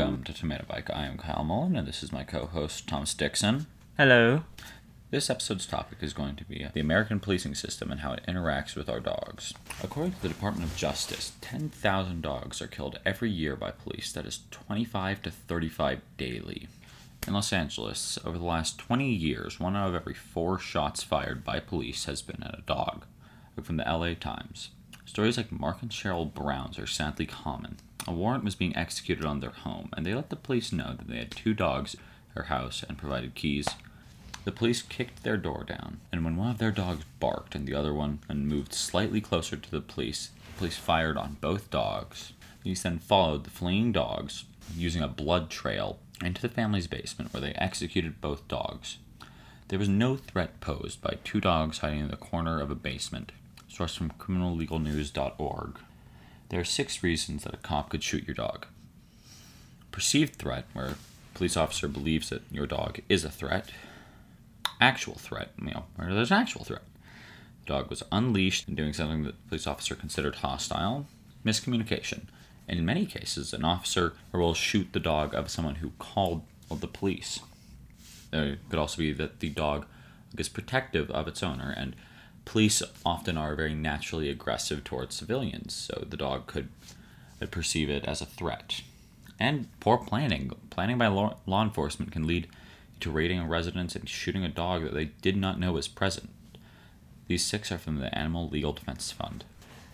Welcome to Tomato Bike. I am Kyle Mullen, and this is my co host, Thomas Dixon. Hello. This episode's topic is going to be the American policing system and how it interacts with our dogs. According to the Department of Justice, 10,000 dogs are killed every year by police. That is 25 to 35 daily. In Los Angeles, over the last 20 years, one out of every four shots fired by police has been at a dog. From the LA Times. Stories like Mark and Cheryl Brown's are sadly common. A warrant was being executed on their home, and they let the police know that they had two dogs at their house and provided keys. The police kicked their door down, and when one of their dogs barked and the other one and moved slightly closer to the police, the police fired on both dogs. These then followed the fleeing dogs using a blood trail into the family's basement where they executed both dogs. There was no threat posed by two dogs hiding in the corner of a basement source from criminallegalnews.org. There are six reasons that a cop could shoot your dog. Perceived threat, where police officer believes that your dog is a threat. Actual threat, you know, where there's an actual threat. The dog was unleashed and doing something that the police officer considered hostile. Miscommunication. And in many cases, an officer will shoot the dog of someone who called the police. It could also be that the dog is protective of its owner and police often are very naturally aggressive towards civilians, so the dog could perceive it as a threat. And poor planning. Planning by law, law enforcement can lead to raiding a residence and shooting a dog that they did not know was present. These six are from the Animal Legal Defense Fund.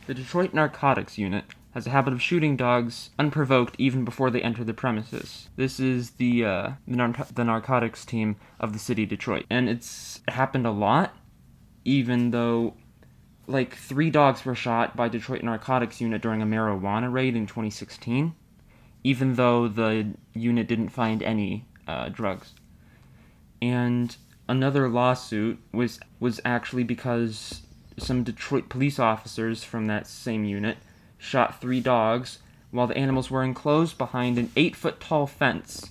The Detroit Narcotics Unit has a habit of shooting dogs unprovoked even before they enter the premises. This is the uh, the, nar- the narcotics team of the city of Detroit, and it's happened a lot even though like three dogs were shot by Detroit Narcotics Unit during a marijuana raid in 2016, even though the unit didn't find any uh, drugs. And another lawsuit was was actually because some Detroit police officers from that same unit shot three dogs while the animals were enclosed behind an eight foot tall fence,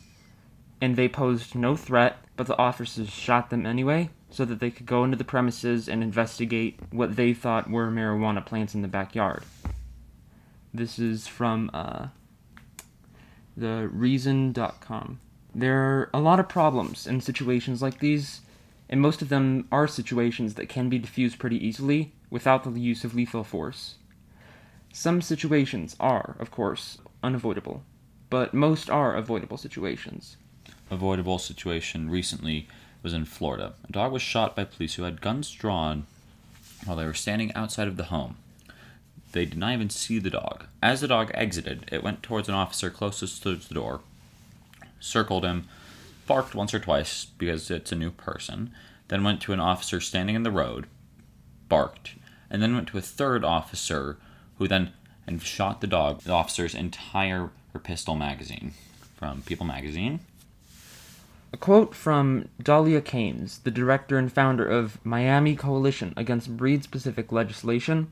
and they posed no threat, but the officers shot them anyway so that they could go into the premises and investigate what they thought were marijuana plants in the backyard. This is from uh, the. There are a lot of problems in situations like these, and most of them are situations that can be diffused pretty easily without the use of lethal force. Some situations are, of course, unavoidable, but most are avoidable situations. Avoidable situation recently was in Florida. A dog was shot by police who had guns drawn while they were standing outside of the home. They did not even see the dog. As the dog exited, it went towards an officer closest to the door, circled him, barked once or twice because it's a new person, then went to an officer standing in the road, barked, and then went to a third officer who then and shot the dog, the officer's entire pistol magazine from People magazine. A quote from Dahlia Canes, the director and founder of Miami Coalition Against Breed Specific Legislation,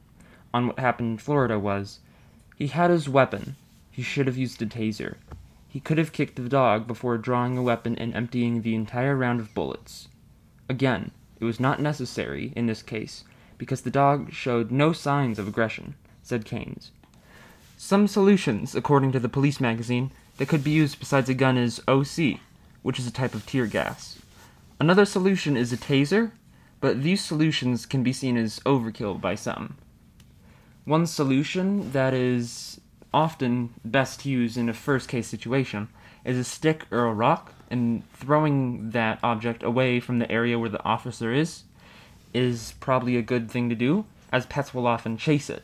on what happened in Florida was He had his weapon. He should have used a taser. He could have kicked the dog before drawing a weapon and emptying the entire round of bullets. Again, it was not necessary in this case because the dog showed no signs of aggression, said Canes. Some solutions, according to the police magazine, that could be used besides a gun is OC, which is a type of tear gas. Another solution is a taser, but these solutions can be seen as overkill by some. One solution that is often best used in a first case situation is a stick or a rock, and throwing that object away from the area where the officer is is probably a good thing to do, as pets will often chase it.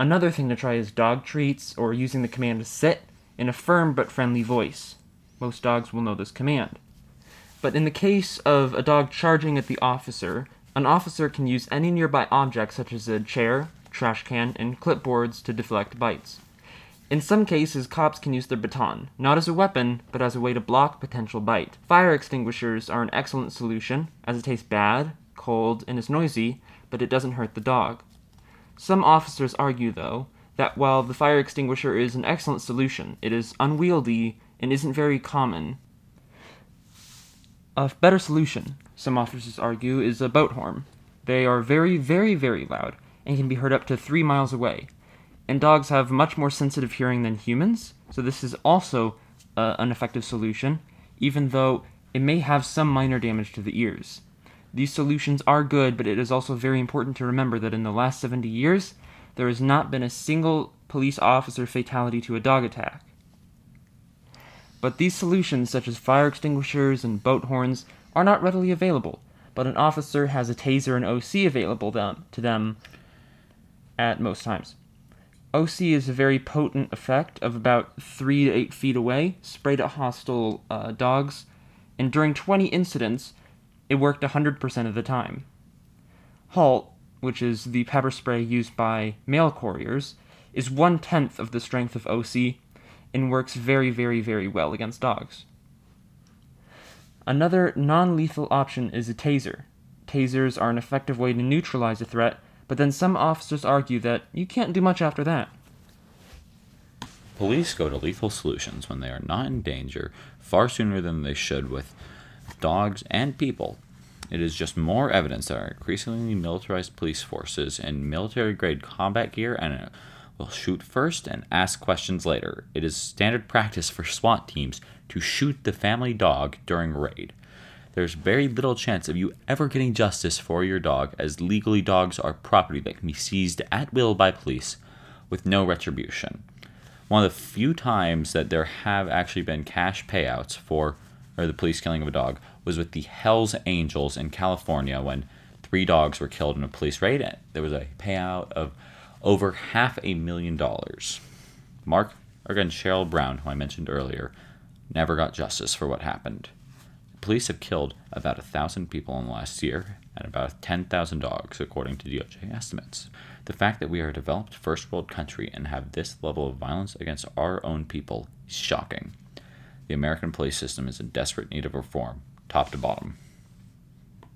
Another thing to try is dog treats or using the command to sit in a firm but friendly voice. Most dogs will know this command. But in the case of a dog charging at the officer, an officer can use any nearby object such as a chair, trash can, and clipboards to deflect bites. In some cases, cops can use their baton, not as a weapon, but as a way to block potential bite. Fire extinguishers are an excellent solution, as it tastes bad, cold, and is noisy, but it doesn't hurt the dog. Some officers argue, though, that while the fire extinguisher is an excellent solution, it is unwieldy and isn't very common. A better solution, some officers argue, is a boat horn. They are very, very, very loud and can be heard up to three miles away. and dogs have much more sensitive hearing than humans, so this is also uh, an effective solution, even though it may have some minor damage to the ears. These solutions are good, but it is also very important to remember that in the last 70 years, there has not been a single police officer fatality to a dog attack. But these solutions, such as fire extinguishers and boat horns, are not readily available, but an officer has a taser and OC available them, to them at most times. OC is a very potent effect of about 3 to 8 feet away, sprayed at hostile uh, dogs, and during 20 incidents, it worked 100% of the time. Halt, which is the pepper spray used by mail couriers, is one tenth of the strength of OC and works very, very, very well against dogs. Another non lethal option is a taser. Tasers are an effective way to neutralize a threat, but then some officers argue that you can't do much after that. Police go to lethal solutions when they are not in danger far sooner than they should with dogs and people. It is just more evidence that our increasingly militarized police forces in military grade combat gear and will shoot first and ask questions later. It is standard practice for SWAT teams to shoot the family dog during raid. There's very little chance of you ever getting justice for your dog, as legally dogs are property that can be seized at will by police with no retribution. One of the few times that there have actually been cash payouts for or the police killing of a dog was with the Hells Angels in California when three dogs were killed in a police raid. There was a payout of over half a million dollars. Mark, again, Cheryl Brown, who I mentioned earlier, never got justice for what happened. Police have killed about a thousand people in the last year and about 10,000 dogs, according to DOJ estimates. The fact that we are a developed first world country and have this level of violence against our own people is shocking. The American police system is in desperate need of reform, top to bottom.